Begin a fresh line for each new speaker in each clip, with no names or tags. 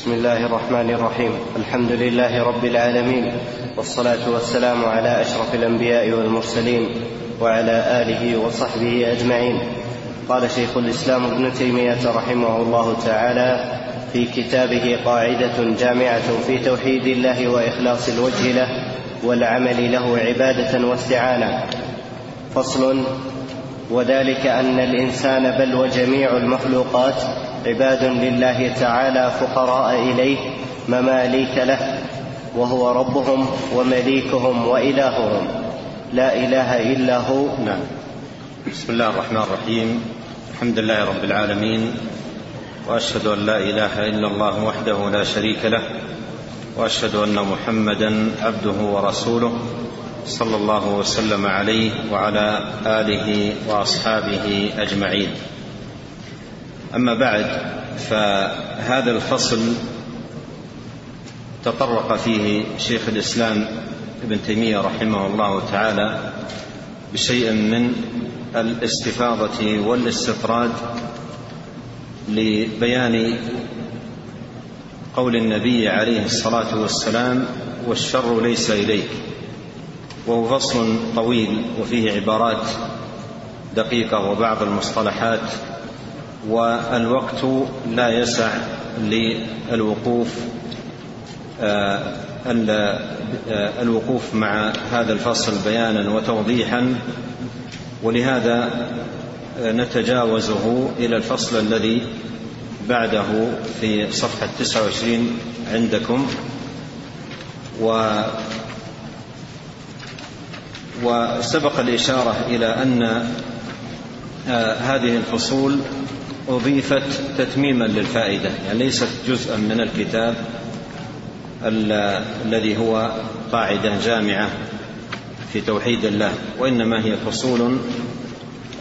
بسم الله الرحمن الرحيم الحمد لله رب العالمين والصلاه والسلام على اشرف الانبياء والمرسلين وعلى اله وصحبه اجمعين قال شيخ الاسلام ابن تيميه رحمه الله تعالى في كتابه قاعده جامعه في توحيد الله واخلاص الوجه له والعمل له عباده واستعانه فصل وذلك ان الانسان بل وجميع المخلوقات عباد لله تعالى فقراء اليه مماليك له وهو ربهم ومليكهم والههم لا اله الا هو نعم
بسم الله الرحمن الرحيم الحمد لله رب العالمين واشهد ان لا اله الا الله وحده لا شريك له واشهد ان محمدا عبده ورسوله صلى الله وسلم عليه وعلى اله واصحابه اجمعين أما بعد فهذا الفصل تطرق فيه شيخ الإسلام ابن تيمية رحمه الله تعالى بشيء من الاستفاضة والاستطراد لبيان قول النبي عليه الصلاة والسلام والشر ليس إليك وهو فصل طويل وفيه عبارات دقيقة وبعض المصطلحات والوقت لا يسع للوقوف آه، آه، الوقوف مع هذا الفصل بيانا وتوضيحا ولهذا آه، نتجاوزه إلى الفصل الذي بعده في صفحة 29 عندكم و وسبق الإشارة إلى أن هذه الفصول أضيفت تتميما للفائدة يعني ليست جزءا من الكتاب الذي هو قاعدة جامعة في توحيد الله وإنما هي فصول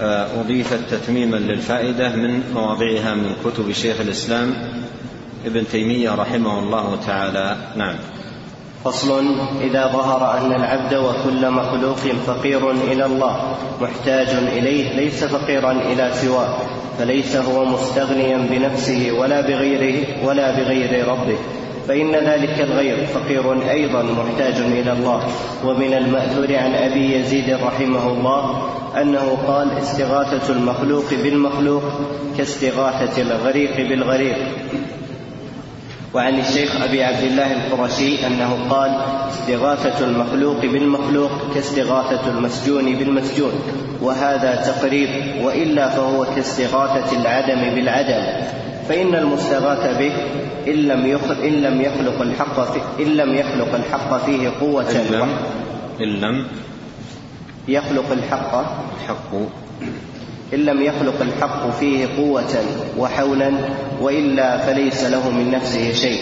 آه، أضيفت تتميما للفائدة من مواضعها من كتب شيخ الإسلام ابن تيمية رحمه الله تعالى نعم
فصل إذا ظهر أن العبد وكل مخلوق فقير إلى الله محتاج إليه ليس فقيرا إلى سواه فليس هو مستغنيا بنفسه ولا بغيره ولا بغير ربه فإن ذلك الغير فقير أيضا محتاج إلى الله ومن المأثور عن أبي يزيد رحمه الله أنه قال استغاثة المخلوق بالمخلوق كاستغاثة الغريق بالغريق وعن الشيخ أبي عبد الله القرشي أنه قال استغاثة المخلوق بالمخلوق كاستغاثة المسجون بالمسجون وهذا تقريب وإلا فهو كاستغاثة العدم بالعدم فإن المستغاث به إن لم يخلق إن لم يخلق الحق في إن لم يخلق الحق فيه قوة إن لم,
إن لم
يخلق الحق
الحق
إن لم يخلق الحق فيه قوة وحولا وإلا فليس له من نفسه شيء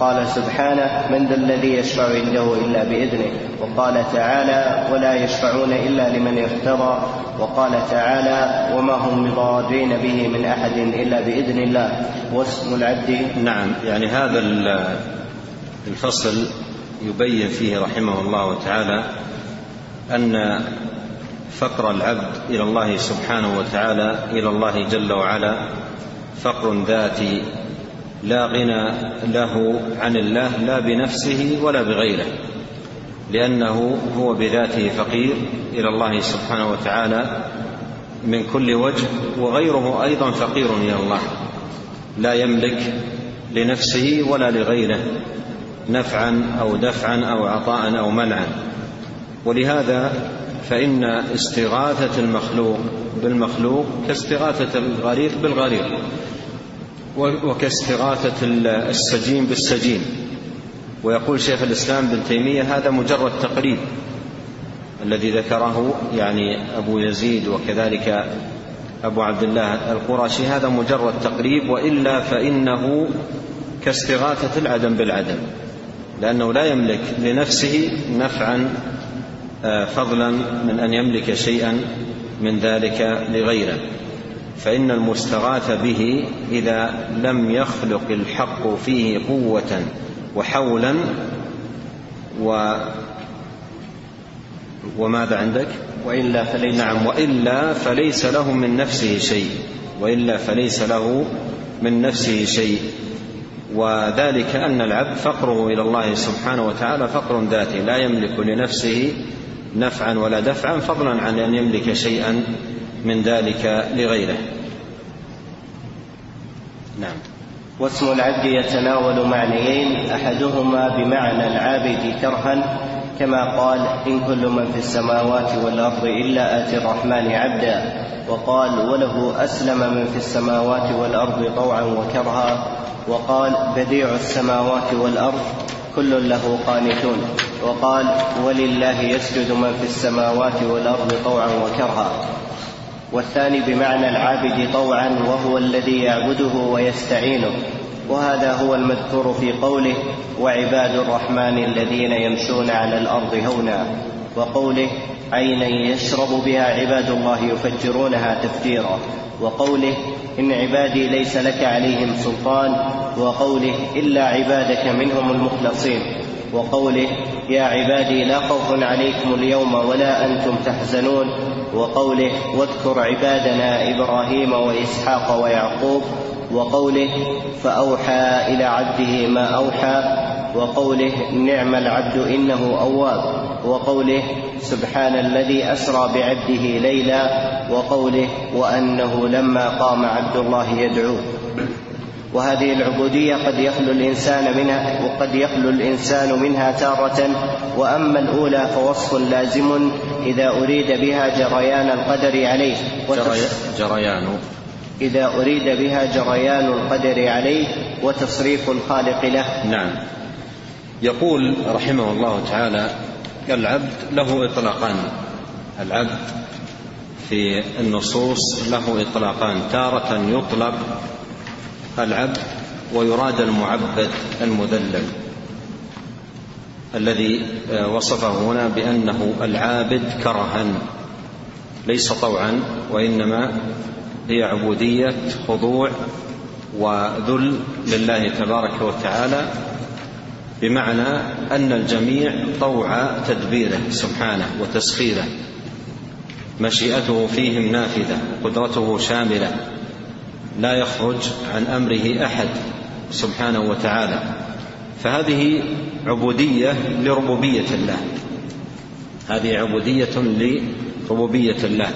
قال سبحانه من ذا الذي يشفع عنده إلا بإذنه وقال تعالى ولا يشفعون إلا لمن ارتضى وقال تعالى وما هم بضارين به من أحد إلا بإذن الله واسم العبد
نعم يعني هذا الفصل يبين فيه رحمه الله تعالى أن فقر العبد الى الله سبحانه وتعالى الى الله جل وعلا فقر ذاتي لا غنى له عن الله لا بنفسه ولا بغيره لانه هو بذاته فقير الى الله سبحانه وتعالى من كل وجه وغيره ايضا فقير الى الله لا يملك لنفسه ولا لغيره نفعا او دفعا او عطاء او منعا ولهذا فإن استغاثة المخلوق بالمخلوق كاستغاثة الغريق بالغريق وكاستغاثة السجين بالسجين ويقول شيخ الإسلام بن تيمية هذا مجرد تقريب الذي ذكره يعني أبو يزيد وكذلك أبو عبد الله القرشي هذا مجرد تقريب وإلا فإنه كاستغاثة العدم بالعدم لأنه لا يملك لنفسه نفعا آه، فضلا من ان يملك شيئا من ذلك لغيره فان المستغاث به اذا لم يخلق الحق فيه قوه وحولا و وماذا عندك
والا
فليس نعم والا فليس له من نفسه شيء والا فليس له من نفسه شيء وذلك ان العبد فقره الى الله سبحانه وتعالى فقر ذاتي لا يملك لنفسه نفعا ولا دفعا فضلا عن ان يملك شيئا من ذلك لغيره
نعم واسم العبد يتناول معنيين احدهما بمعنى العابد كرها كما قال ان كل من في السماوات والارض الا اتي الرحمن عبدا وقال وله اسلم من في السماوات والارض طوعا وكرها وقال بديع السماوات والارض كل له قانتون وقال ولله يسجد من في السماوات والأرض طوعا وكرها والثاني بمعنى العابد طوعا وهو الذي يعبده ويستعينه وهذا هو المذكور في قوله وعباد الرحمن الذين يمشون على الارض هونا وقوله عينا يشرب بها عباد الله يفجرونها تفجيرا وقوله إن عبادي ليس لك عليهم سلطان وقوله إلا عبادك منهم المخلصين وقوله يا عبادي لا خوف عليكم اليوم ولا أنتم تحزنون وقوله واذكر عبادنا إبراهيم وإسحاق ويعقوب وقوله فأوحى إلى عبده ما أوحى وقوله نعم العبد إنه أواب وقوله سبحان الذي اسرى بعبده ليلا وقوله وانه لما قام عبد الله يدعوه وهذه العبودية قد يخلو الإنسان منها وقد يخلو الإنسان منها تارة وأما الأولى فوصف لازم إذا أريد بها جريان القدر عليه
جريان
إذا أريد بها جريان القدر عليه وتصريف الخالق له
نعم يقول رحمه الله تعالى العبد له إطلاقان العبد في النصوص له إطلاقان تارة يطلق العبد ويراد المعبد المذلل الذي آه، وصفه هنا بأنه العابد كرها ليس طوعا وإنما هي عبودية خضوع وذل لله تبارك وتعالى بمعنى أن الجميع طوع تدبيره سبحانه وتسخيره مشيئته فيهم نافذة قدرته شاملة لا يخرج عن أمره أحد سبحانه وتعالى فهذه عبودية لربوبية الله هذه عبودية لربوبية الله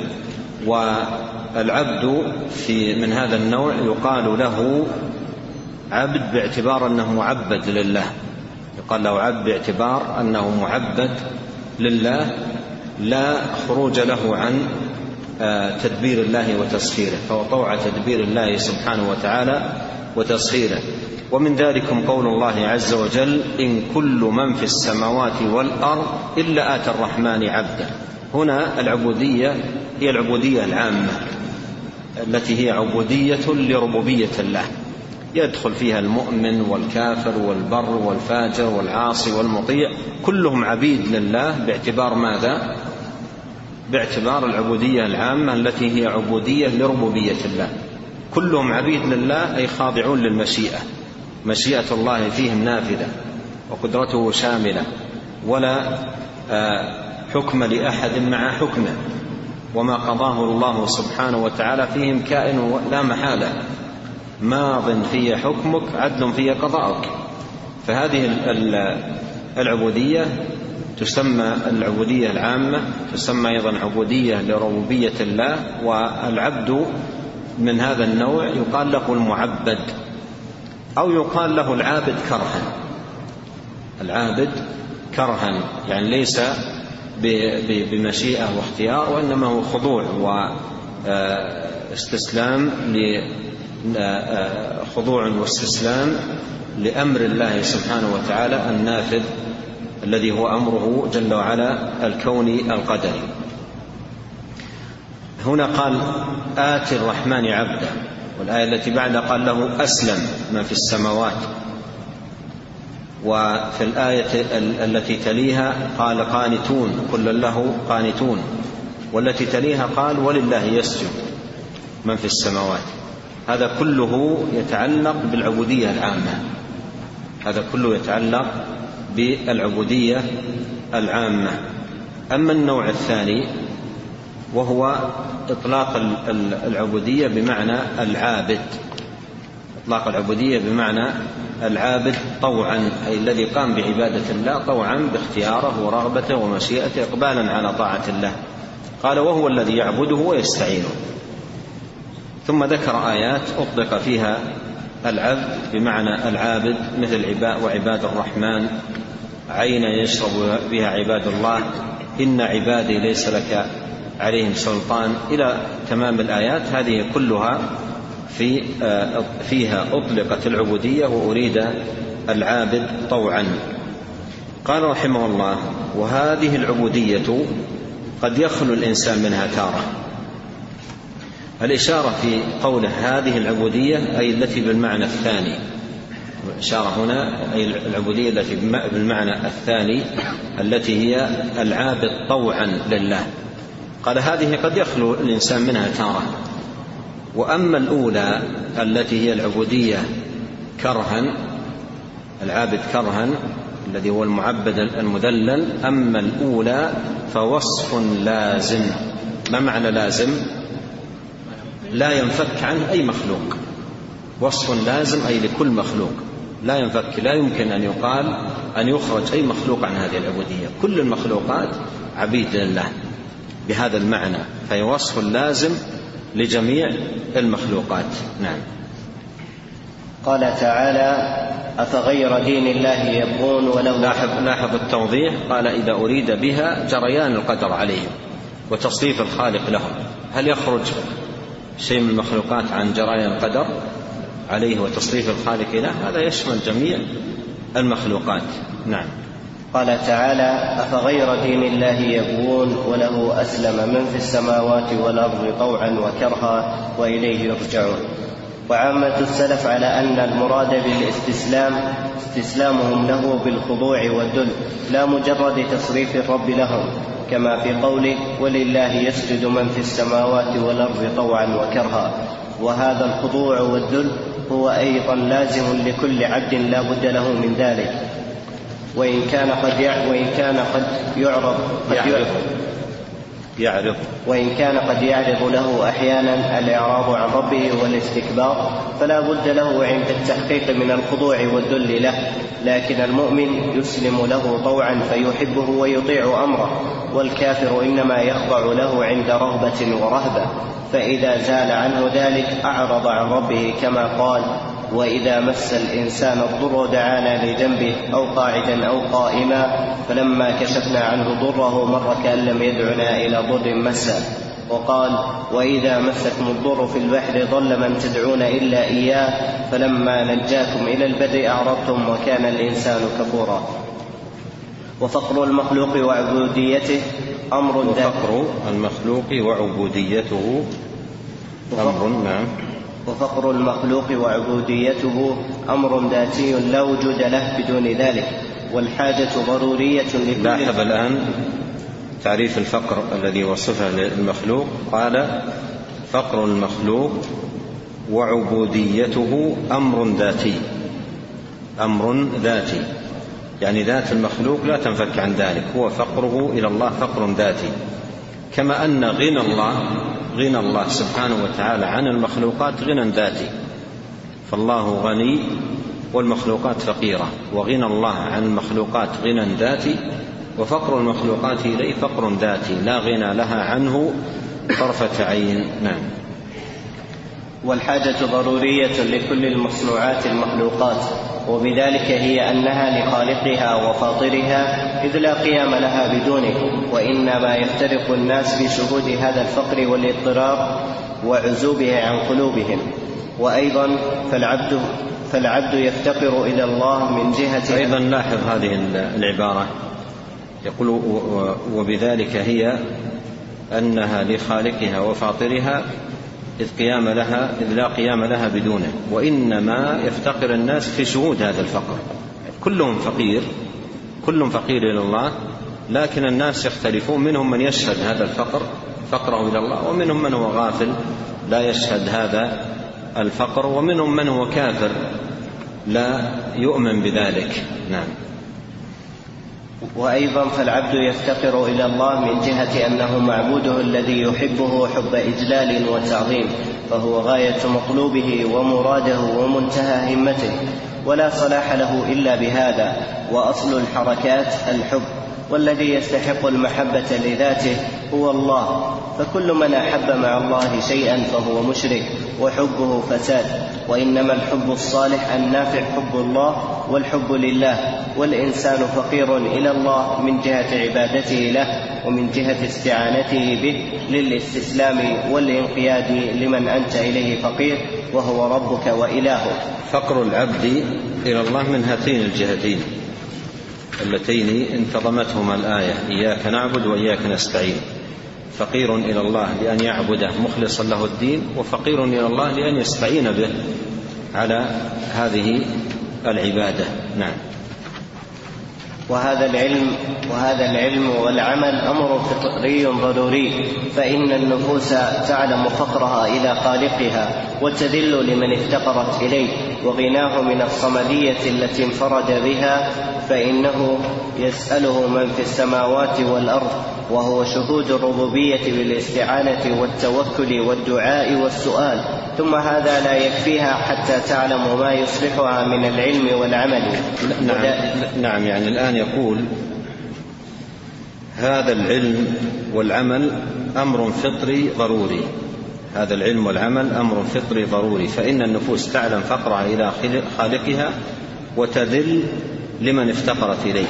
والعبد في من هذا النوع يقال له عبد باعتبار أنه عبد لله يقال له عبد باعتبار أنه معبد لله لا خروج له عن آه، تدبير الله وتسخيره فهو طوع تدبير الله سبحانه وتعالى وتسخيره ومن ذلكم قول الله عز وجل إن كل من في السماوات والأرض إلا آتى الرحمن عبدا هنا العبودية هي العبودية العامة التي هي عبودية لربوبية الله يدخل فيها المؤمن والكافر والبر والفاجر والعاصي والمطيع كلهم عبيد لله باعتبار ماذا باعتبار العبوديه العامه التي هي عبوديه لربوبيه الله كلهم عبيد لله اي خاضعون للمشيئه مشيئه الله فيهم نافذه وقدرته شامله ولا آه، حكم لاحد مع حكمه وما قضاه الله سبحانه وتعالى فيهم كائن لا محاله ماض في حكمك عدل في قضاءك فهذه العبودية تسمى العبودية العامة تسمى أيضا عبودية لربوبية الله والعبد من هذا النوع يقال له المعبد أو يقال له العابد كرها العابد كرها يعني ليس بمشيئة واختيار وإنما هو خضوع واستسلام آه، آه، خضوع واستسلام لامر الله سبحانه وتعالى النافذ الذي هو امره جل وعلا الكوني القدري هنا قال ات الرحمن عبدا والايه التي بعدها قال له اسلم ما في السماوات وفي الايه التي تليها قال قانتون كلا له قانتون والتي تليها قال ولله يسجد من في السماوات هذا كله يتعلق بالعبودية العامة هذا كله يتعلق بالعبودية العامة أما النوع الثاني وهو إطلاق العبودية بمعنى العابد إطلاق العبودية بمعنى العابد طوعا أي الذي قام بعبادة الله طوعا باختياره ورغبته ومشيئته إقبالا على طاعة الله قال وهو الذي يعبده ويستعينه ثم ذكر آيات أطلق فيها العبد بمعنى العابد مثل عباء وعباد الرحمن عين يشرب بها عباد الله إن عبادي ليس لك عليهم سلطان إلى تمام الآيات هذه كلها في آه، فيها أطلقت العبودية وأريد العابد طوعا قال رحمه الله وهذه العبودية قد يخلو الإنسان منها تارة الإشارة في قوله هذه العبودية أي التي بالمعنى الثاني الإشارة هنا أي العبودية التي بالمعنى الثاني التي هي العابد طوعا لله قال هذه قد يخلو الإنسان منها تارة وأما الأولى التي هي العبودية كرها العابد كرها الذي هو المعبد المذلل أما الأولى فوصف لازم ما معنى لازم لا ينفك عنه أي مخلوق وصف لازم أي لكل مخلوق لا ينفك لا يمكن أن يقال أن يخرج أي مخلوق عن هذه العبودية كل المخلوقات عبيد لله بهذا المعنى فهي وصف لازم لجميع المخلوقات نعم
قال تعالى أفغير دين الله يبغون
ولو لاحظ, لاحظ التوضيح قال إذا أريد بها جريان القدر عليهم وتصريف الخالق لهم هل يخرج شيء من المخلوقات عن جرائم القدر عليه وتصريف الخالق له هذا يشمل جميع المخلوقات نعم
قال تعالى أفغير دين الله يبغون وله أسلم من في السماوات والأرض طوعا وكرها وإليه يرجعون وعامة السلف على أن المراد بالاستسلام استسلامهم له بالخضوع والذل لا مجرد تصريف الرب لهم كما في قوله ولله يسجد من في السماوات والأرض طوعا وكرها وهذا الخضوع والذل هو أيضا لازم لكل عبد لا بد له من ذلك وإن كان قد وإن كان قد
يعرض
قد يعرض
يعرض
وإن كان قد يعرض له أحيانا الإعراض عن ربه والاستكبار فلا بد له عند التحقيق من الخضوع والذل له لكن المؤمن يسلم له طوعا فيحبه ويطيع أمره والكافر إنما يخضع له عند رغبة ورهبة فإذا زال عنه ذلك أعرض عن ربه كما قال وإذا مس الإنسان الضر دعانا لجنبه أو قاعدا أو قائما فلما كشفنا عنه ضره مر كأن لم يدعنا إلى ضر مسه وقال واذا مسكم الضر في البحر ضل من تدعون الا اياه فلما نجاكم الى البر اعرضتم وكان الانسان كفورا وفقر المخلوق وعبوديته امر وفقر
المخلوق وعبوديته امر نعم
وفقر المخلوق وعبوديته أمر ذاتي لا وجود له بدون ذلك والحاجة ضرورية
لكل لاحظ الآن تعريف الفقر الذي وصفه للمخلوق قال فقر المخلوق وعبوديته امر ذاتي امر ذاتي يعني ذات المخلوق لا تنفك عن ذلك هو فقره الى الله فقر ذاتي كما ان غنى الله غنى الله سبحانه وتعالى عن المخلوقات غنى ذاتي فالله غني والمخلوقات فقيرة وغنى الله عن المخلوقات غنى ذاتي وفقر المخلوقات إليه فقر ذاتي لا غنى لها عنه طرفة عين نعم
والحاجة ضرورية لكل المصنوعات المخلوقات وبذلك هي أنها لخالقها وفاطرها إذ لا قيام لها بدونه وإنما يفترق الناس بشهود هذا الفقر والاضطراب وعزوبه عن قلوبهم وأيضا فالعبد فالعبد يفتقر إلى الله من جهة
أيضا لاحظ هذه العبارة يقول وبذلك هي أنها لخالقها وفاطرها إذ قيام لها إذ لا قيام لها بدونه وإنما يفتقر الناس في شهود هذا الفقر كلهم فقير كلهم فقير إلى الله لكن الناس يختلفون منهم من يشهد هذا الفقر فقره إلى الله ومنهم من هو غافل لا يشهد هذا الفقر ومنهم من هو كافر لا يؤمن بذلك نعم
وأيضا فالعبد يفتقر إلى الله من جهة أنه معبوده الذي يحبه حب إجلال وتعظيم فهو غاية مطلوبه ومراده ومنتهى همته ولا صلاح له إلا بهذا وأصل الحركات الحب والذي يستحق المحبة لذاته هو الله فكل من أحب مع الله شيئا فهو مشرك وحبه فساد وإنما الحب الصالح النافع حب الله والحب لله والإنسان فقير إلى الله من جهة عبادته له ومن جهة استعانته به للاستسلام والانقياد لمن أنت إليه فقير وهو ربك وإلهك
فقر العبد إلى الله من هاتين الجهتين اللتين انتظمتهما الآية إياك نعبد وإياك نستعين فقير إلى الله لأن يعبده مخلصا له الدين وفقير إلى الله لأن يستعين به على هذه العبادة نعم
وهذا العلم وهذا العلم والعمل امر فطري ضروري فان النفوس تعلم فقرها الى خالقها وتذل لمن افتقرت اليه وغناه من الصمديه التي انفرد بها فانه يساله من في السماوات والارض وهو شهود الربوبية بالاستعانة والتوكل والدعاء والسؤال ثم هذا لا يكفيها حتى تعلم ما يصلحها من العلم والعمل
نعم, نعم يعني الآن يقول هذا العلم والعمل أمر فطري ضروري هذا العلم والعمل أمر فطري ضروري فإن النفوس تعلم فقرها إلى خالقها وتذل لمن افتقرت إليه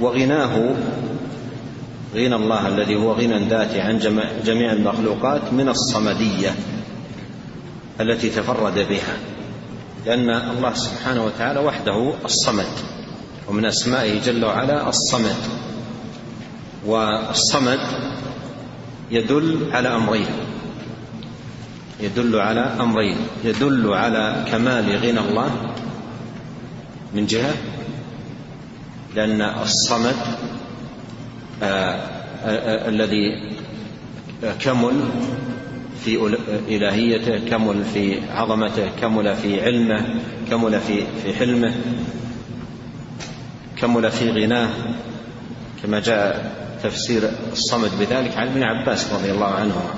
وغناه غنى الله الذي هو غنى ذاتي عن جميع المخلوقات من الصمدية التي تفرد بها لأن الله سبحانه وتعالى وحده الصمد ومن أسمائه جل وعلا الصمد والصمد يدل على أمرين يدل على أمرين يدل على كمال غنى الله من جهة لأن الصمد آه، آه، آه، الذي كمل في إلهيته كمل في عظمته كمل في علمه كمل في في حلمه كمل في غناه كما جاء تفسير الصمد بذلك عن ابن عباس رضي الله عنهما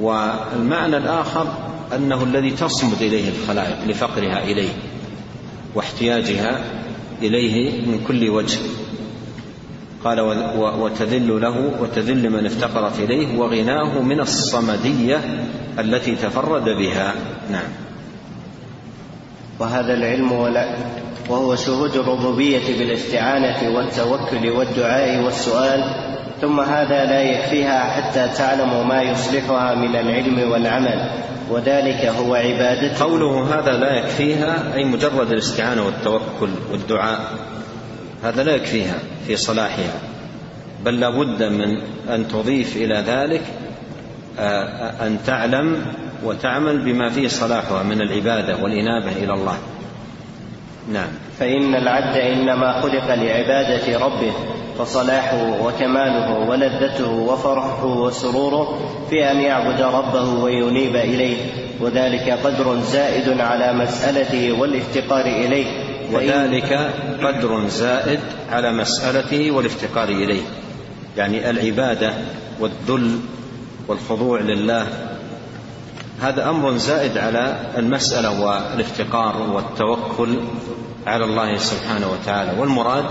والمعنى الآخر أنه الذي تصمد إليه الخلائق لفقرها إليه واحتياجها إليه من كل وجه قال وتذل له وتذل من افتقرت إليه وغناه من الصمدية التي تفرد بها نعم
وهذا العلم ولا وهو شهود الربوبية بالاستعانة والتوكل والدعاء والسؤال ثم هذا لا يكفيها حتى تعلم ما يصلحها من العلم والعمل وذلك هو عبادته
قوله هذا لا يكفيها أي مجرد الاستعانة والتوكل والدعاء هذا لا يكفيها في صلاحها بل لابد من أن تضيف إلى ذلك آه، أن تعلم وتعمل بما فيه صلاحها من العبادة والإنابة إلى الله نعم
فإن العبد إنما خلق لعبادة ربه فصلاحه وكماله ولذته وفرحه وسروره في أن يعبد ربه وينيب إليه وذلك قدر زائد على مسألته والافتقار إليه
وذلك قدر زائد على مسألته والافتقار إليه يعني العبادة والذل والخضوع لله هذا أمر زائد على المسألة والافتقار والتوكل على الله سبحانه وتعالى والمراد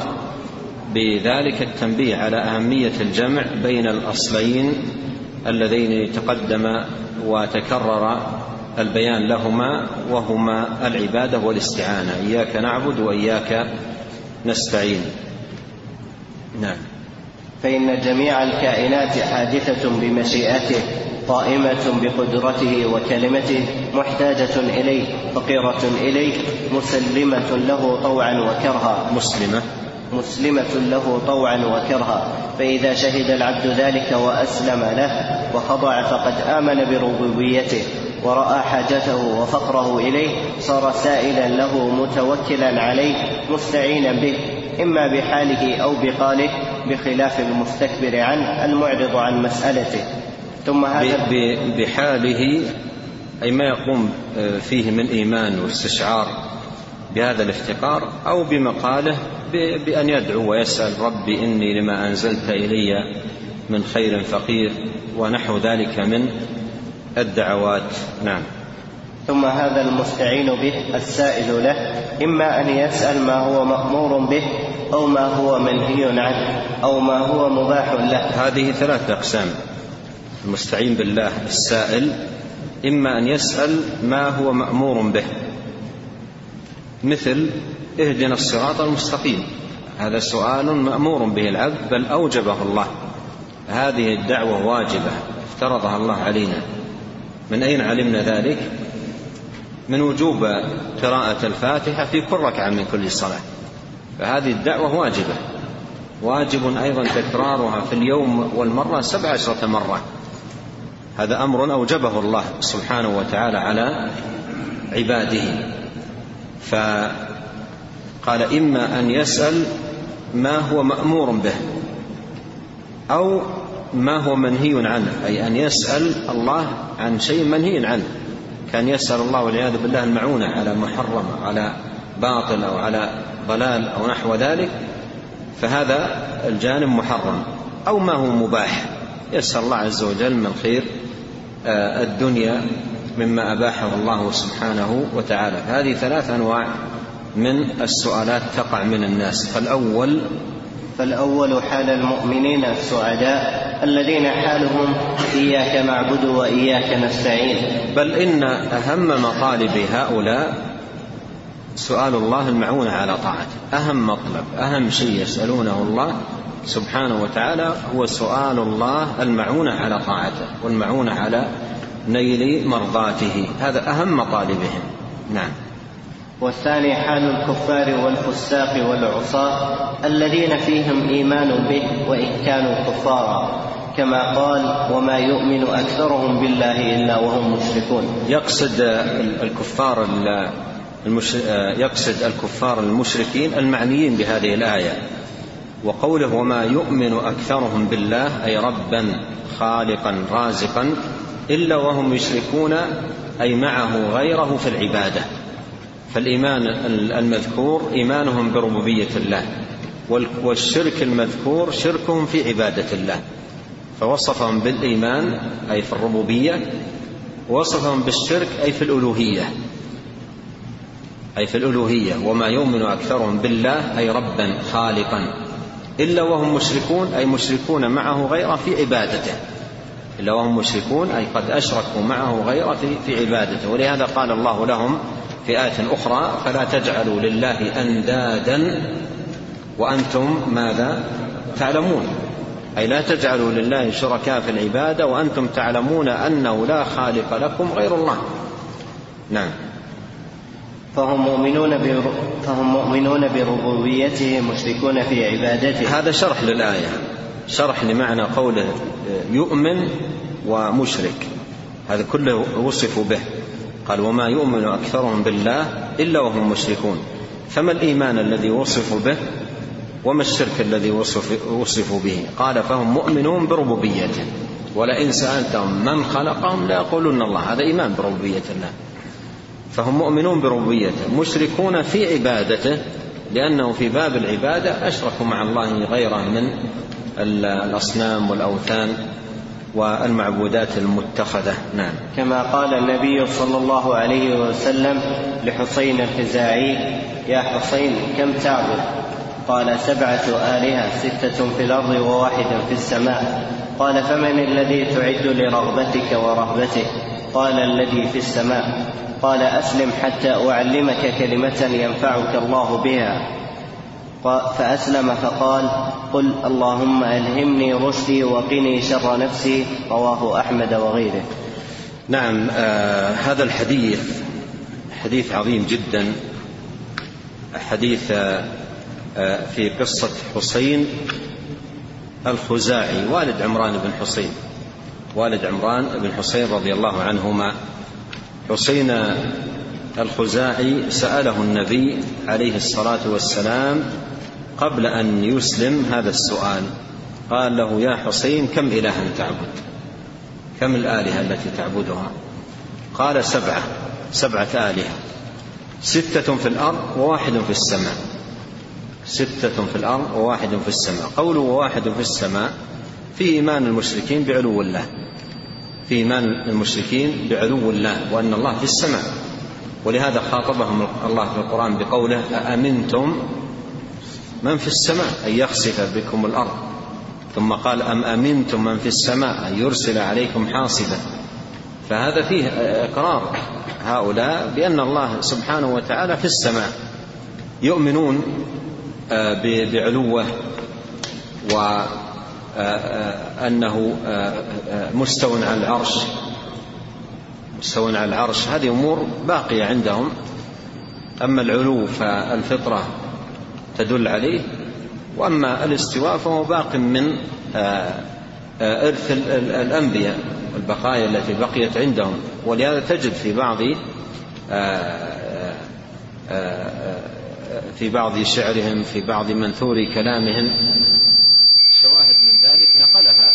بذلك التنبيه على أهمية الجمع بين الأصلين اللذين تقدم وتكرر البيان لهما وهما العبادة والاستعانة إياك نعبد وإياك نستعين نعم
فإن جميع الكائنات حادثة بمشيئته قائمة بقدرته وكلمته محتاجة إليه فقيرة إليه مسلمة له طوعا وكرها
مسلمة
مسلمة له طوعا وكرها فإذا شهد العبد ذلك وأسلم له وخضع فقد آمن بربوبيته ورأى حاجته وفقره إليه صار سائلا له متوكلا عليه مستعينا به إما بحاله أو بقاله بخلاف المستكبر عنه المعرض عن مسألته
ثم هذا بحاله أي ما يقوم آه، فيه من إيمان واستشعار بهذا الافتقار أو بمقاله بأن يدعو ويسأل ربي إني لما أنزلت إلي من خير فقير ونحو ذلك من الدعوات نعم
ثم هذا المستعين به السائل له إما أن يسأل ما هو مأمور به أو ما هو منهي عنه أو ما هو مباح له
هذه ثلاثة أقسام المستعين بالله السائل إما أن يسأل ما هو مأمور به مثل اهدنا الصراط المستقيم هذا سؤال مأمور به العبد بل أوجبه الله هذه الدعوة واجبة افترضها الله علينا من أين علمنا ذلك من وجوب قراءة الفاتحة في كل ركعة من كل صلاة فهذه الدعوة واجبة واجب أيضا تكرارها في اليوم والمرة سبع عشرة مرة هذا أمر أوجبه الله سبحانه وتعالى على عباده فقال إما أن يسأل ما هو مأمور به أو ما هو منهي عنه أي أن يسأل الله عن شيء منهي عنه كان يسأل الله والعياذ بالله المعونة على محرم على باطل أو على ضلال أو نحو ذلك فهذا الجانب محرم أو ما هو مباح يسأل الله عز وجل من خير آه، الدنيا مما أباحه الله سبحانه وتعالى هذه ثلاث أنواع من السؤالات تقع من الناس فالأول
فالأول حال المؤمنين السعداء الذين حالهم إياك نعبد وإياك نستعين
بل إن أهم مطالب هؤلاء سؤال الله المعونة على طاعته أهم مطلب أهم شيء يسألونه الله سبحانه وتعالى هو سؤال الله المعونة على طاعته والمعونة على نيل مرضاته هذا أهم مطالبهم نعم
والثاني حال الكفار والفساق والعصاة الذين فيهم إيمان به وإن كانوا كفارا كما قال وما يؤمن أكثرهم بالله إلا وهم مشركون
يقصد الكفار آه، يقصد الكفار المشركين المعنيين بهذه الآية وقوله وما يؤمن أكثرهم بالله أي ربا خالقا رازقا إلا وهم يشركون أي معه غيره في العبادة فالإيمان المذكور إيمانهم بربوبية الله والشرك المذكور شركهم في عبادة الله فوصفهم بالإيمان أي في الربوبية ووصفهم بالشرك أي في الألوهية أي في الألوهية وما يؤمن أكثرهم بالله أي ربا خالقا إلا وهم مشركون أي مشركون معه غيره في عبادته إلا وهم مشركون أي قد أشركوا معه غيره في عبادته ولهذا قال الله لهم في آية أخرى فلا تجعلوا لله أندادا وأنتم ماذا تعلمون أي لا تجعلوا لله شركاء في العبادة وأنتم تعلمون أنه لا خالق لكم غير الله نعم
فهم مؤمنون برو... فهم مؤمنون بربوبيته مشركون في عبادته
هذا شرح للآية شرح لمعنى قوله آه، يؤمن ومشرك هذا كله وصفوا به قال وما يؤمن أكثرهم بالله إلا وهم مشركون فما الإيمان الذي وصفوا به وما الشرك الذي وصفوا به قال فهم مؤمنون بربوبيته ولئن سألتهم من خلقهم ليقولن الله هذا إيمان بربوبية الله فهم مؤمنون بربوبيته مشركون في عبادته لأنه في باب العبادة أشركوا مع الله غيره من الأصنام والأوثان والمعبودات المتخذة
نعم كما قال النبي صلى الله عليه وسلم لحسين الخزاعي يا حسين كم تعبد قال سبعة آلهة ستة في الأرض وواحد في السماء قال فمن الذي تعد لرغبتك ورهبتك قال الذي في السماء قال أسلم حتى أعلمك كلمة ينفعك الله بها فأسلم فقال قل اللهم ألهمني رشدي وقني شر نفسي رواه أحمد وغيره
نعم آه هذا الحديث حديث عظيم جدا حديث آه،, آه في قصة حسين الخزاعي والد عمران بن حسين والد عمران بن حسين رضي الله عنهما حسين الخزاعي سأله النبي عليه الصلاة والسلام قبل أن يسلم هذا السؤال قال له يا حسين كم إلها تعبد كم الآلهة التي تعبدها قال سبعة سبعة آلهة ستة في الأرض وواحد في السماء ستة في الأرض وواحد في السماء قوله وواحد في السماء في إيمان المشركين بعلو الله في إيمان المشركين بعلو الله وأن الله في السماء ولهذا خاطبهم الله في القرآن بقوله أأمنتم من في السماء أن يخسف بكم الأرض ثم قال أم أمنتم من في السماء أن يرسل عليكم حاصبا فهذا فيه إقرار هؤلاء بأن الله سبحانه وتعالى في السماء يؤمنون آه، بعلوه وأنه آه، آه، مستو على العرش مستو على العرش هذه أمور باقية عندهم أما العلو فالفطرة تدل عليه وأما الاستواء فهو باق من آه، آه، إرث الأنبياء البقايا التي بقيت عندهم ولهذا تجد في بعض آه، في بعض شعرهم في بعض منثور كلامهم
شواهد من ذلك نقلها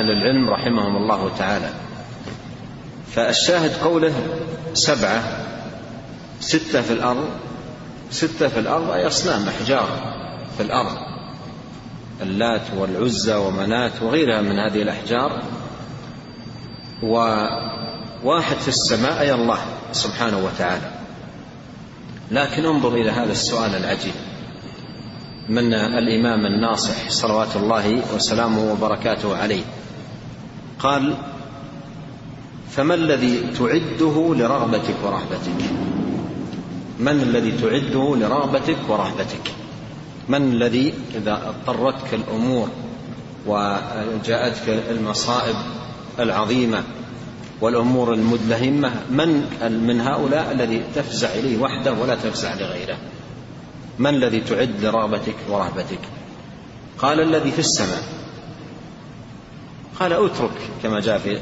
أهل العلم رحمهم الله تعالى فالشاهد قوله سبعة ستة في الأرض ستة في الأرض أي أصنام أحجار في الأرض اللات والعزى ومناة وغيرها من هذه الأحجار وواحد في السماء أي الله سبحانه وتعالى لكن انظر إلى هذا السؤال العجيب من الإمام الناصح صلوات الله وسلامه وبركاته عليه قال فما الذي تعده لرغبتك ورهبتك من الذي تعده لرغبتك ورهبتك من الذي إذا اضطرتك الأمور وجاءتك المصائب العظيمة والأمور المدلهمة من من هؤلاء الذي تفزع إليه وحده ولا تفزع لغيره من الذي تعد لرغبتك ورهبتك قال الذي في السماء قال اترك كما جاء في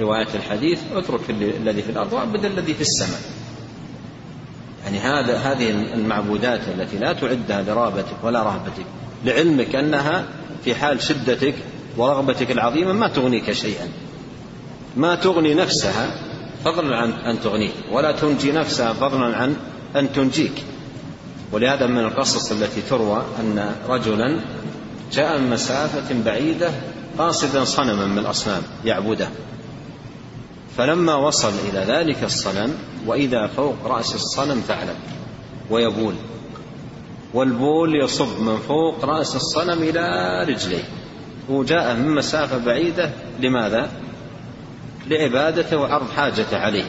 رواية الحديث اترك الذي في الأرض وعبد الذي في السماء يعني هذا هذه المعبودات التي لا تعدها لرغبتك ولا رهبتك لعلمك انها في حال شدتك ورغبتك العظيمه ما تغنيك شيئا ما تغني نفسها فضلا عن ان تغنيك ولا تنجي نفسها فضلا عن ان تنجيك ولهذا من القصص التي تروى ان رجلا جاء من مسافه بعيده قاصدا صنما من الاصنام يعبده فلما وصل إلى ذلك الصنم وإذا فوق رأس الصنم ثعلب ويبول والبول يصب من فوق رأس الصنم إلى رجليه وجاء من مسافة بعيدة لماذا؟ لعبادته وعرض حاجته عليه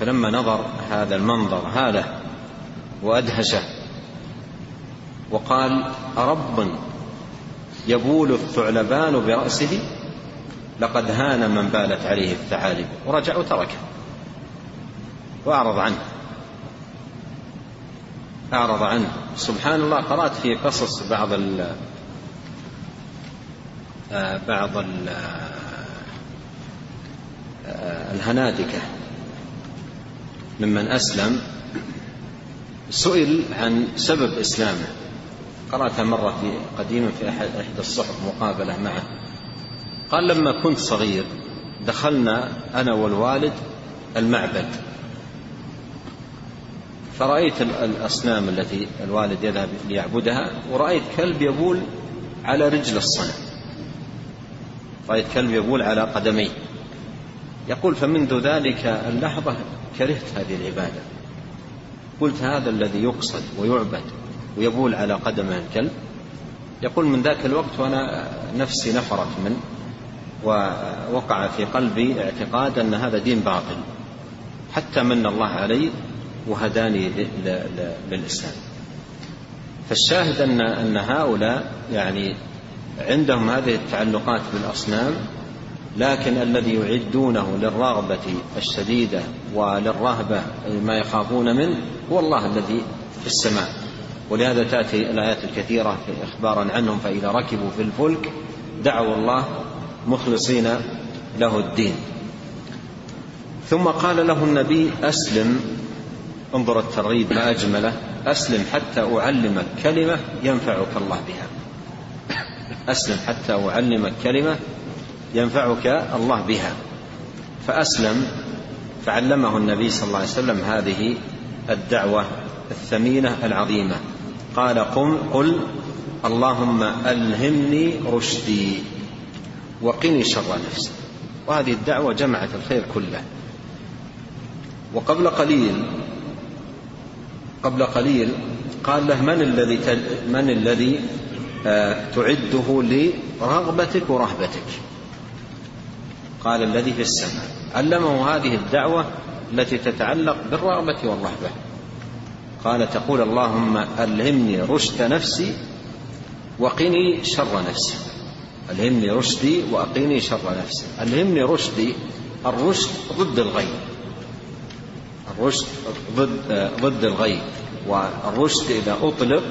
فلما نظر هذا المنظر هاله وأدهشه وقال أرب يبول الثعلبان برأسه لقد هان من بالت عليه الثعالب ورجع وتركه وأعرض عنه أعرض عنه سبحان الله قرأت في قصص بعض الـ آه، بعض الـ آه، الهنادكة ممن أسلم سئل عن سبب إسلامه قرأتها مرة في قديما في أحد الصحف مقابلة معه قال لما كنت صغير دخلنا أنا والوالد المعبد فرأيت الأصنام التي الوالد يذهب ليعبدها ورأيت كلب يبول على رجل الصنم رأيت كلب يبول على قدميه يقول فمنذ ذلك اللحظة كرهت هذه العبادة قلت هذا الذي يقصد ويعبد ويبول على قدمه الكلب يقول من ذاك الوقت وأنا نفسي نفرت من ووقع في قلبي اعتقاد أن هذا دين باطل حتى من الله علي وهداني للإسلام فالشاهد أن أن هؤلاء يعني عندهم هذه التعلقات بالأصنام لكن الذي يعدونه للرغبة الشديدة وللرهبة ما يخافون منه هو الله الذي في السماء ولهذا تأتي الآيات الكثيرة إخبارا عنهم فإذا ركبوا في الفلك دعوا الله مخلصين له الدين ثم قال له النبي أسلم انظر الترغيب ما أجمله أسلم حتى أعلمك كلمة ينفعك الله بها أسلم حتى أعلمك كلمة ينفعك الله بها فأسلم فعلمه النبي صلى الله عليه وسلم هذه الدعوة الثمينة العظيمة قال قم قل اللهم ألهمني رشدي وقني شر نفسي وهذه الدعوة جمعت الخير كله وقبل قليل قبل قليل قال له من الذي من الذي آه، تعده لرغبتك ورهبتك قال الذي في السماء علمه هذه الدعوة التي تتعلق بالرغبة والرهبة قال تقول اللهم ألهمني رشد نفسي وقني شر نفسي ألهمني رشدي وأقيني شر نفسي ألهمني رشدي الرشد ضد الغي الرشد ضد ضد الغي والرشد إذا أطلق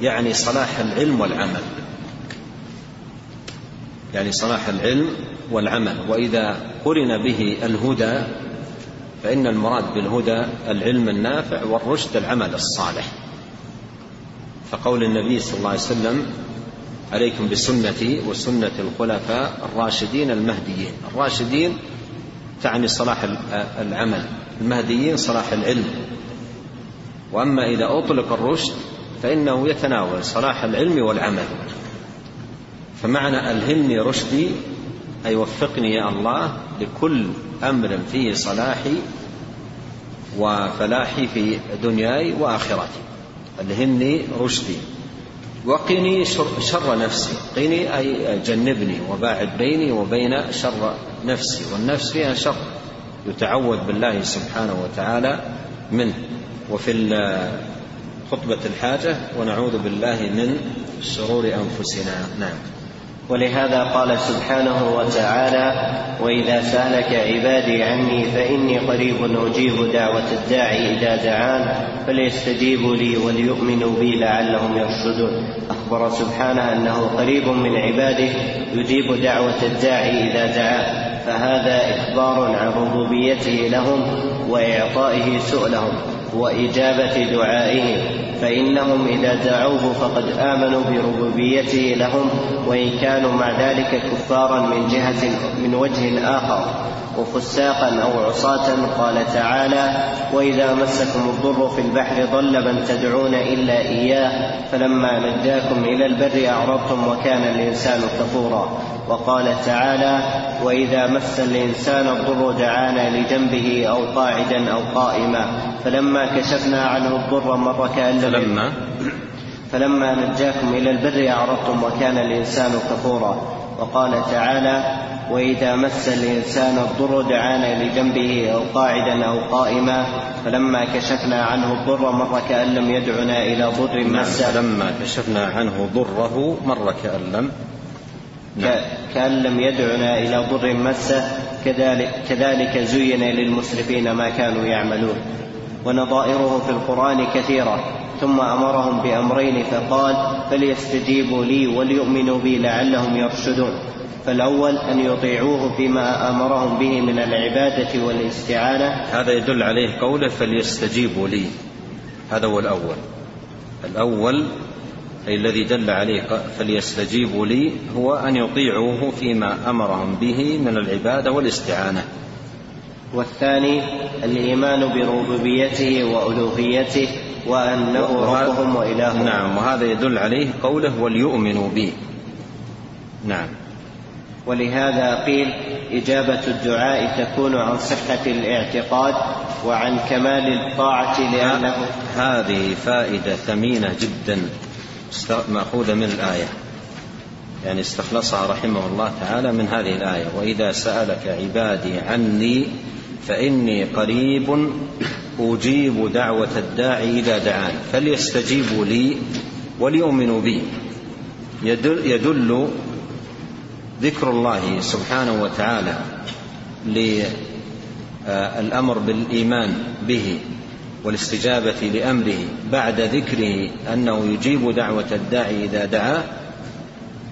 يعني صلاح العلم والعمل يعني صلاح العلم والعمل وإذا قرن به الهدى فإن المراد بالهدى العلم النافع والرشد العمل الصالح فقول النبي صلى الله عليه وسلم عليكم بسنتي وسنة الخلفاء الراشدين المهديين الراشدين تعني صلاح العمل المهديين صلاح العلم وأما إذا أطلق الرشد فإنه يتناول صلاح العلم والعمل فمعنى ألهمني رشدي أي وفقني يا الله لكل أمر فيه صلاحي وفلاحي في دنياي وآخرتي ألهمني رشدي وقني شر نفسي قني أي جنبني وباعد بيني وبين شر نفسي والنفس فيها شر يتعوذ بالله سبحانه وتعالى منه وفي خطبة الحاجة ونعوذ بالله من شرور أنفسنا نعم
ولهذا قال سبحانه وتعالى واذا سالك عبادي عني فاني قريب اجيب دعوه الداعي اذا دعان فليستجيبوا لي وليؤمنوا بي لعلهم يرشدون اخبر سبحانه انه قريب من عباده يجيب دعوه الداعي اذا دعان فهذا اخبار عن ربوبيته لهم واعطائه سؤلهم وإجابة دعائهم فإنهم إذا دعوه فقد آمنوا بربوبيته لهم وإن كانوا مع ذلك كفارا من جهة من وجه آخر وفساقا أو عصاة قال تعالى وإذا مسكم الضر في البحر ضل من تدعون إلا إياه فلما نجاكم إلى البر أعرضتم وكان الإنسان كفورا وقال تعالى وإذا مس الإنسان الضر دعانا لجنبه أو قاعدا أو قائما فلما فلما كشفنا عنه الضر مر كأن فلما فلما نجاكم إلى البر أعرضتم وكان الإنسان كفورا وقال تعالى وإذا مس الإنسان الضر دعانا لجنبه أو قاعدا أو قائما فلما كشفنا عنه الضر مر كأن لم يدعنا إلى ضر نعم، مسه فلما
كشفنا عنه ضره مر
كأن لم نعم. كأن لم يدعنا إلى ضر مسه كذلك, كذلك زين للمسرفين ما كانوا يعملون ونظائره في القرآن كثيرة ثم أمرهم بأمرين فقال فليستجيبوا لي وليؤمنوا بي لعلهم يرشدون فالأول أن يطيعوه فيما أمرهم به من العبادة والاستعانة
هذا يدل عليه قوله فليستجيبوا لي هذا هو الأول الأول أي الذي دل عليه فليستجيبوا لي هو أن يطيعوه فيما أمرهم به من العبادة والاستعانة
والثاني الإيمان بربوبيته وألوهيته وأنه ربهم وإلههم
نعم وهذا يدل عليه قوله وليؤمنوا به نعم
ولهذا قيل إجابة الدعاء تكون عن صحة الاعتقاد وعن كمال الطاعة
لأنه هذه فائدة ثمينة جدا مأخوذة من الآية يعني استخلصها رحمه الله تعالى من هذه الآية وإذا سألك عبادي عني فاني قريب اجيب دعوه الداعي اذا دعان فليستجيبوا لي وليؤمنوا بي يدل ذكر الله سبحانه وتعالى للامر آه، بالايمان به والاستجابه لامره بعد ذكره انه يجيب دعوه الداعي اذا دعاه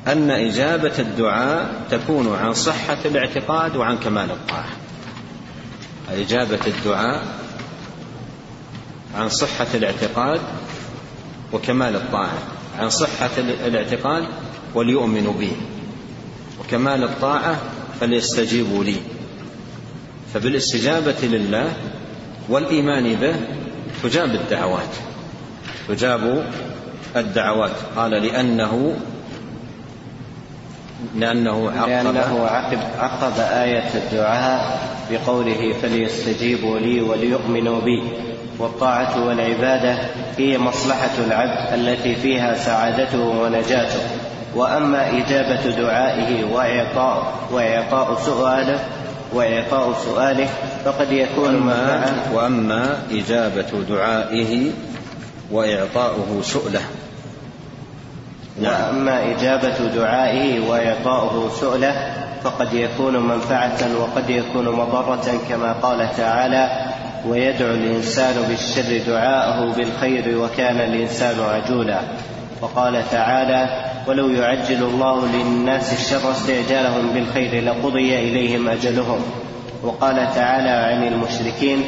ان اجابه الدعاء تكون عن صحه الاعتقاد وعن كمال الطاعه إجابة الدعاء عن صحة الاعتقاد وكمال الطاعة عن صحة الاعتقاد وليؤمنوا به وكمال الطاعة فليستجيبوا لي فبالاستجابة لله والإيمان به تجاب الدعوات تجاب الدعوات قال لأنه لأنه
عقب لأنه عقب, عقب آية الدعاء بقوله فليستجيبوا لي وليؤمنوا بي والطاعة والعبادة هي مصلحة العبد التي فيها سعادته ونجاته وأما إجابة دعائه وإعطاء وإعطاء سؤاله وإعطاء سؤاله فقد يكون ما
وأما إجابة دعائه وإعطاؤه سؤله
وأما إجابة دعائه وإعطاؤه سؤله فقد يكون منفعة وقد يكون مضرة كما قال تعالى ويدعو الإنسان بالشر دعاءه بالخير وكان الإنسان عجولا وقال تعالى ولو يعجل الله للناس الشر استعجالهم بالخير لقضي إليهم أجلهم وقال تعالى عن المشركين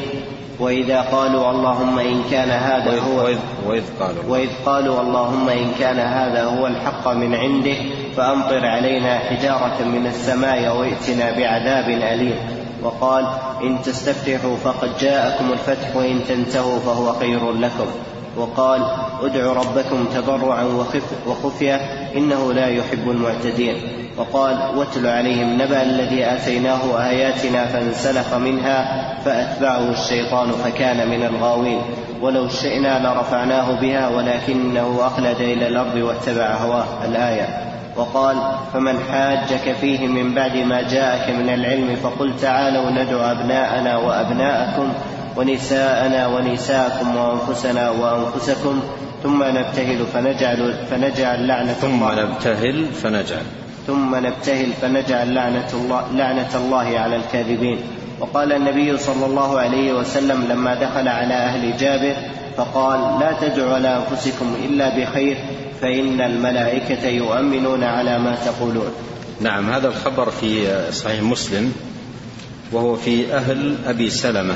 وإذا قالوا اللهم إن كان هذا وإذ هو وإذ,
وإذ قالوا
وإذ قالوا اللهم إن كان هذا هو الحق من عندك فأمطر علينا حجارة من السماء وائتنا بعذاب أليم وقال إن تستفتحوا فقد جاءكم الفتح وإن تنتهوا فهو خير لكم وقال ادعوا ربكم تضرعا وخفية إنه لا يحب المعتدين وقال واتل عليهم نبأ الذي آتيناه آياتنا فانسلخ منها فأتبعه الشيطان فكان من الغاوين ولو شئنا لرفعناه بها ولكنه أخلد إلى الأرض واتبع هواه الآية وقال فمن حاجك فيه من بعد ما جاءك من العلم فقل تعالوا ندعو أبناءنا وأبناءكم ونساءنا ونساءكم وأنفسنا وأنفسكم ثم نبتهل فنجعل فنجعل لعنة
ثم الله نبتهل فنجعل
ثم نبتهل فنجعل لعنة الله لعنة الله على الكاذبين وقال النبي صلى الله عليه وسلم لما دخل على أهل جابر فقال لا تدعوا على أنفسكم إلا بخير فإن الملائكة يؤمنون على ما تقولون
نعم هذا الخبر في صحيح مسلم وهو في أهل أبي سلمة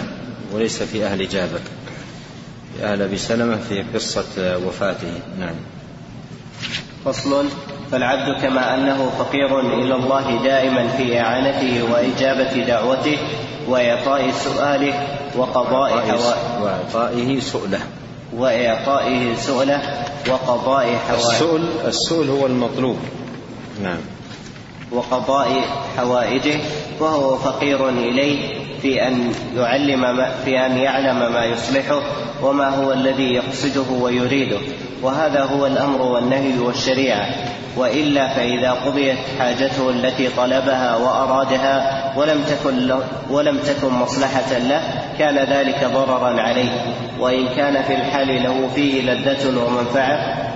وليس في أهل جابر آل أبي سلمة في قصة وفاته نعم
فصل فالعبد كما أنه فقير إلى الله دائما في إعانته وإجابة دعوته وإعطاء سؤاله
وقضاء حوائجه وإعطائه سؤله
وإعطائه سؤله وقضاء حوائجه السؤل
السؤل هو المطلوب
نعم وقضاء حوائجه وهو فقير إليه في أن يعلم ما في أن يعلم ما يصلحه وما هو الذي يقصده ويريده وهذا هو الأمر والنهي والشريعة وإلا فإذا قضيت حاجته التي طلبها وأرادها ولم تكن ولم تكن مصلحة له كان ذلك ضررا عليه وإن كان في الحال له فيه لذة ومنفعة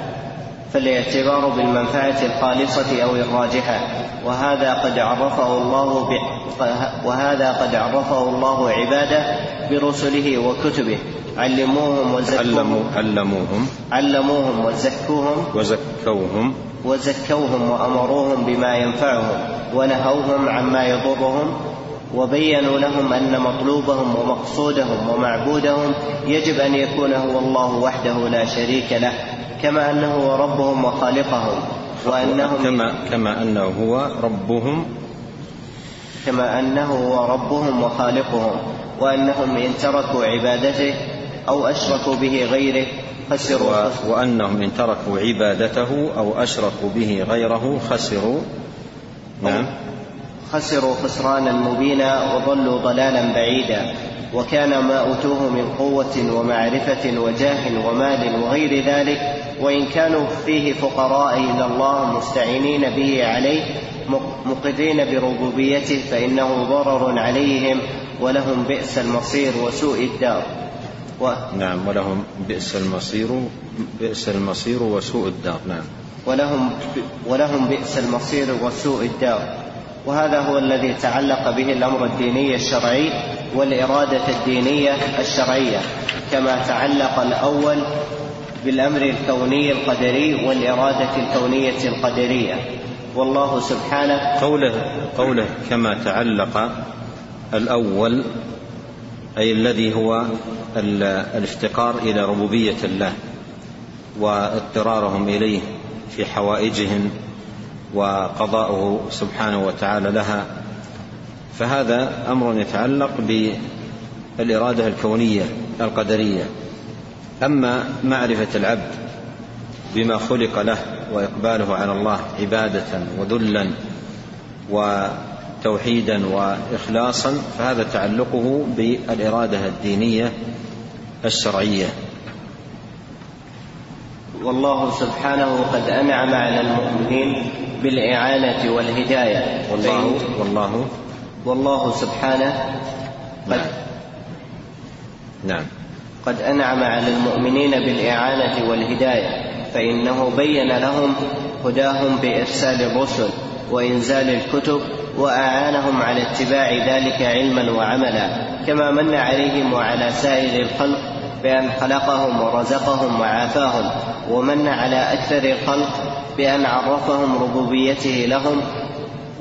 فالاعتبار بالمنفعة الخالصة أو الراجحة وهذا قد عرفه الله ب... وهذا قد عرفه الله عباده برسله وكتبه علموهم
وزكوهم علموا علموهم
علموهم وزكوهم وزكوهم وزكوهم وأمروهم بما ينفعهم ونهوهم عما يضرهم وبينوا لهم أن مطلوبهم ومقصودهم ومعبودهم يجب أن يكون هو الله وحده لا شريك له كما أنه هو ربهم وخالقهم
وأنهم كما كما أنه هو ربهم
كما أنه هو ربهم وخالقهم وأنهم إن تركوا عبادته أو أشركوا به غيره
خسروا وأنهم إن تركوا عبادته أو أشركوا به غيره خسروا نعم
خسروا خسرانا مبينا وضلوا ضلالا بعيدا وكان ما أوتوه من قوة ومعرفة وجاه ومال وغير ذلك وإن كانوا فيه فقراء إلى الله مستعينين به عليه مقرين بربوبيته فإنه ضرر عليهم ولهم بئس المصير وسوء الدار
و... نعم ولهم بئس المصير بئس المصير وسوء الدار نعم ولهم
ولهم بئس المصير وسوء الدار وهذا هو الذي تعلق به الأمر الديني الشرعي والإرادة الدينية الشرعية كما تعلق الأول بالأمر الكوني القدري والإرادة الكونية القدرية والله سبحانه
قوله قوله كما تعلق الأول أي الذي هو الافتقار إلى ربوبية الله واضطرارهم إليه في حوائجهم وقضاؤه سبحانه وتعالى لها فهذا امر يتعلق بالاراده الكونيه القدريه اما معرفه العبد بما خلق له واقباله على الله عباده وذلا وتوحيدا واخلاصا فهذا تعلقه بالاراده الدينيه الشرعيه
والله سبحانه قد أنعم على المؤمنين بالإعانة والهداية
والله
والله والله سبحانه قد نعم
نعم
قد أنعم على المؤمنين بالإعانة والهداية فإنه بين لهم هداهم بإرسال الرسل وإنزال الكتب وأعانهم على اتباع ذلك علما وعملا كما من عليهم وعلى سائر الخلق بأن خلقهم ورزقهم وعافاهم ومن على أكثر الخلق بأن عرفهم ربوبيته لهم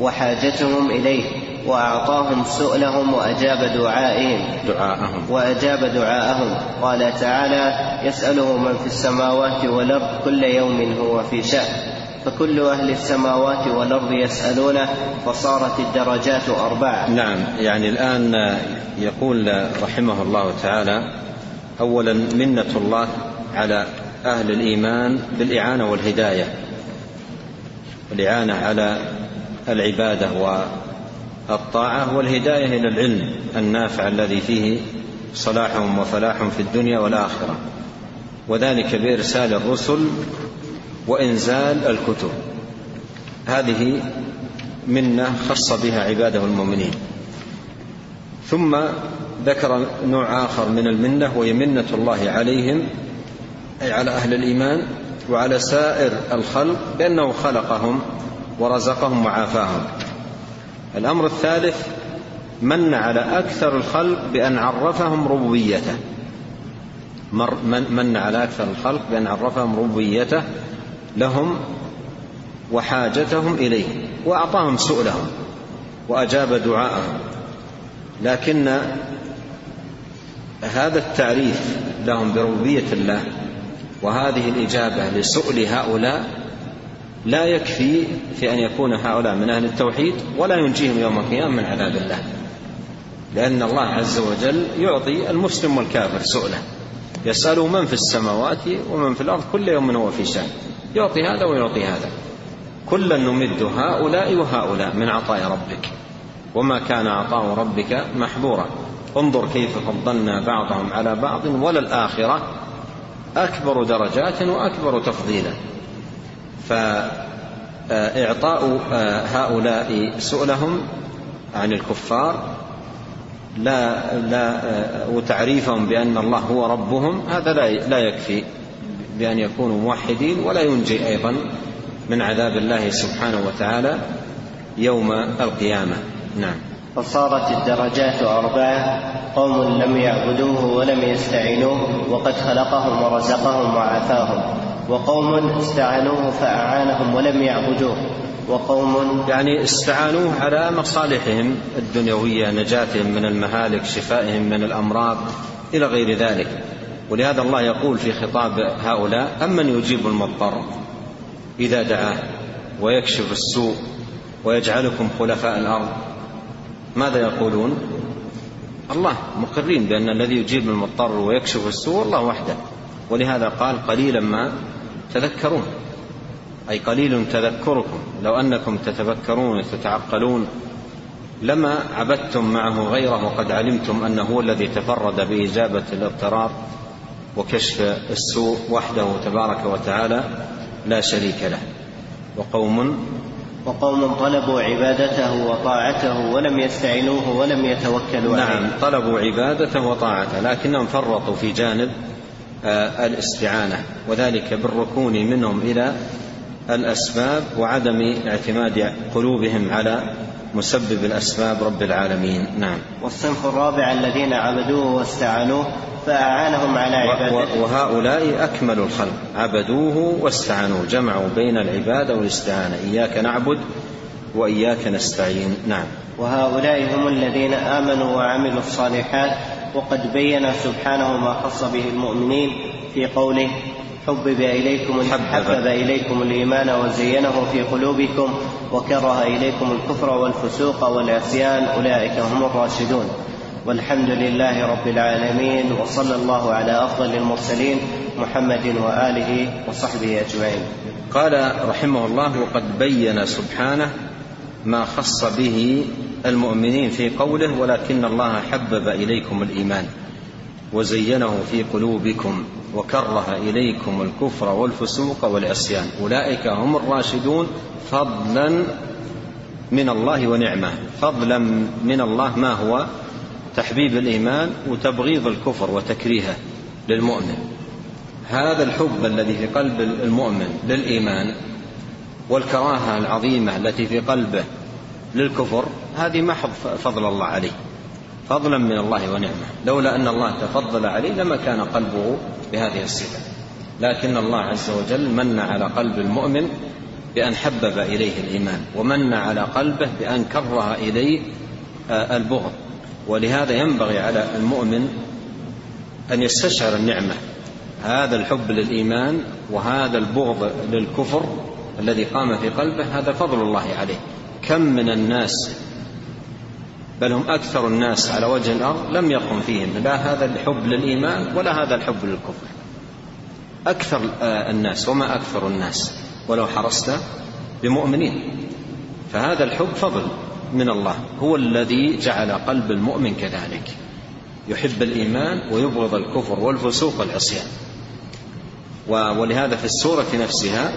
وحاجتهم إليه وأعطاهم سؤلهم وأجاب دعائهم
دعاءهم
وأجاب دعاءهم قال تعالى يسأله من في السماوات والأرض كل يوم هو في شأن فكل أهل السماوات والأرض يسألونه فصارت الدرجات أربعة
نعم يعني الآن يقول رحمه الله تعالى اولا منه الله على اهل الايمان بالاعانه والهدايه الاعانه على العباده والطاعه والهدايه الى العلم النافع الذي فيه صلاحهم وفلاحهم في الدنيا والاخره وذلك بارسال الرسل وانزال الكتب هذه منه خص بها عباده المؤمنين ثم ذكر نوع آخر من المنة وهي منة الله عليهم أي على أهل الإيمان وعلى سائر الخلق بأنه خلقهم ورزقهم وعافاهم الأمر الثالث من على أكثر الخلق بأن عرفهم ربوبيته من على أكثر الخلق بأن عرفهم ربوبيته لهم وحاجتهم إليه وأعطاهم سؤلهم وأجاب دعاءهم لكن هذا التعريف لهم بربوبيه الله وهذه الاجابه لسؤل هؤلاء لا يكفي في ان يكون هؤلاء من اهل التوحيد ولا ينجيهم يوم القيامه من عذاب الله لان الله عز وجل يعطي المسلم والكافر سؤله يساله من في السماوات ومن في الارض كل يوم هو في شان يعطي هذا ويعطي هذا كلا نمد هؤلاء وهؤلاء من عطاء ربك وما كان عطاء ربك محظورا انظر كيف فضلنا بعضهم على بعض وللآخرة أكبر درجات وأكبر تفضيلا فإعطاء هؤلاء سؤلهم عن الكفار لا لا وتعريفهم بأن الله هو ربهم هذا لا لا يكفي بأن يكونوا موحدين ولا ينجي أيضا من عذاب الله سبحانه وتعالى يوم القيامه نعم
فصارت الدرجات أربعة قوم لم يعبدوه ولم يستعينوه وقد خلقهم ورزقهم وعافاهم وقوم استعانوه فأعانهم ولم يعبدوه وقوم
يعني استعانوه على مصالحهم الدنيوية نجاتهم من المهالك شفائهم من الأمراض إلى غير ذلك ولهذا الله يقول في خطاب هؤلاء أمن يجيب المضطر إذا دعاه ويكشف السوء ويجعلكم خلفاء الأرض ماذا يقولون الله مقرين بأن الذي يجيب المضطر ويكشف السوء الله وحده ولهذا قال قليلا ما تذكرون أي قليل تذكركم لو أنكم تتفكرون وتتعقلون لما عبدتم معه غيره وقد علمتم أنه هو الذي تفرد بإجابة الاضطرار وكشف السوء وحده تبارك وتعالى لا شريك له وقوم
وقوم طلبوا عبادته وطاعته ولم يستعينوه ولم يتوكلوا
نعم، عليه نعم طلبوا عبادته وطاعته لكنهم فرطوا في جانب آه، الاستعانة وذلك بالركون منهم إلى الأسباب وعدم اعتماد قلوبهم على مسبب الأسباب رب العالمين
نعم والصنف الرابع الذين عبدوه واستعانوه فأعانهم على عبادته
وهؤلاء أكمل الخلق عبدوه واستعانوه جمعوا بين العبادة والاستعانة إياك نعبد وإياك نستعين
نعم وهؤلاء هم الذين آمنوا وعملوا الصالحات وقد بين سبحانه ما خص به المؤمنين في قوله حبب إليكم حبب إليكم الإيمان وزينه في قلوبكم وكره إليكم الكفر والفسوق والعصيان أولئك هم الراشدون والحمد لله رب العالمين وصلى الله على افضل المرسلين محمد واله وصحبه اجمعين
قال رحمه الله وقد بين سبحانه ما خص به المؤمنين في قوله ولكن الله حبب اليكم الايمان وزينه في قلوبكم وكره اليكم الكفر والفسوق والعصيان اولئك هم الراشدون فضلا من الله ونعمه فضلا من الله ما هو تحبيب الايمان وتبغيض الكفر وتكريهه للمؤمن هذا الحب الذي في قلب المؤمن للايمان والكراهه العظيمه التي في قلبه للكفر هذه محض فضل الله عليه فضلا من الله ونعمه لولا ان الله تفضل عليه لما كان قلبه بهذه الصفه لكن الله عز وجل من على قلب المؤمن بان حبب اليه الايمان ومن على قلبه بان كره اليه آه، البغض ولهذا ينبغي على المؤمن أن يستشعر النعمة هذا الحب للإيمان وهذا البغض للكفر الذي قام في قلبه هذا فضل الله عليه كم من الناس بل هم أكثر الناس على وجه الأرض لم يقم فيهم لا هذا الحب للإيمان ولا هذا الحب للكفر أكثر آه، الناس وما أكثر الناس ولو حرصت بمؤمنين فهذا الحب فضل من الله هو الذي جعل قلب المؤمن كذلك يحب الإيمان ويبغض الكفر والفسوق والعصيان ولهذا في السورة نفسها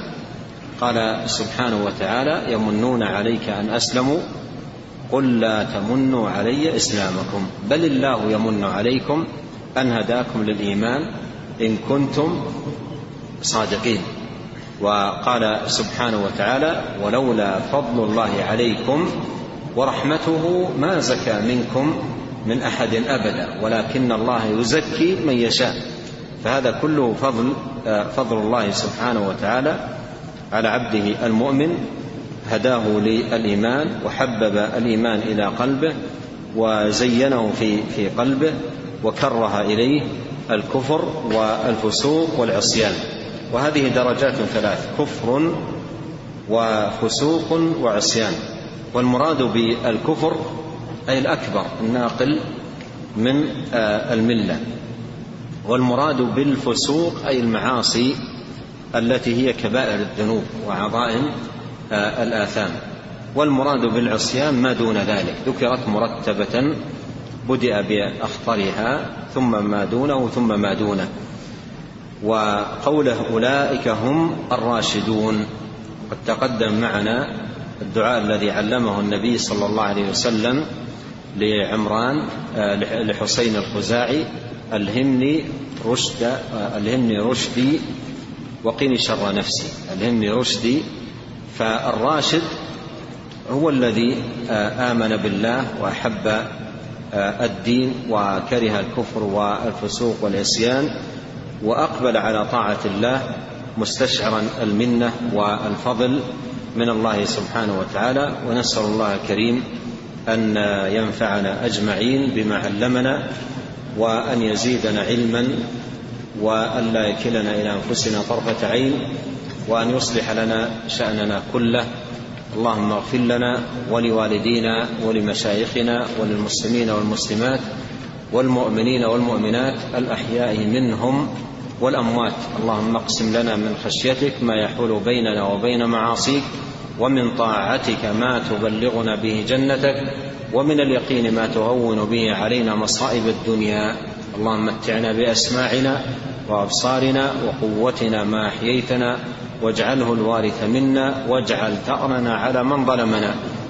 قال سبحانه وتعالى يمنون عليك أن أسلموا قل لا تمنوا علي إسلامكم بل الله يمن عليكم أن هداكم للإيمان إن كنتم صادقين وقال سبحانه وتعالى ولولا فضل الله عليكم ورحمته ما زكى منكم من احد ابدا ولكن الله يزكي من يشاء فهذا كله فضل آه، فضل الله سبحانه وتعالى على عبده المؤمن هداه للايمان وحبب الايمان الى قلبه وزينه في في قلبه وكره اليه الكفر والفسوق والعصيان وهذه درجات ثلاث كفر وفسوق وعصيان والمراد بالكفر أي الأكبر الناقل من آه، الملة والمراد بالفسوق أي المعاصي التي هي كبائر الذنوب وعظائم آه، الآثام والمراد بالعصيان ما دون ذلك ذكرت مرتبة بدأ بأخطرها ثم ما دونه ثم ما دونه وقوله أولئك هم الراشدون قد تقدم معنا الدعاء الذي علمه النبي صلى الله عليه وسلم لعمران آه، لحسين الخزاعي ألهمني رشد آه، ألهمني رشدي وقني شر نفسي ألهمني رشدي فالراشد هو الذي آه، آمن بالله وأحب الدين وكره الكفر والفسوق والعصيان وأقبل على طاعة الله مستشعرا المنة والفضل من الله سبحانه وتعالى ونسأل الله الكريم أن ينفعنا أجمعين بما علمنا وأن يزيدنا علما وأن لا يكلنا إلى أنفسنا طرفة عين وأن يصلح لنا شأننا كله اللهم اغفر لنا ولوالدينا ولمشايخنا وللمسلمين والمسلمات والمؤمنين والمؤمنات الأحياء منهم والأموات اللهم اقسم لنا من خشيتك ما يحول بيننا وبين معاصيك ومن طاعتك ما تبلغنا به جنتك ومن اليقين ما تهون به علينا مصائب الدنيا اللهم متعنا بأسماعنا وأبصارنا وقوتنا ما أحييتنا واجعله الوارث منا واجعل ثأرنا على من ظلمنا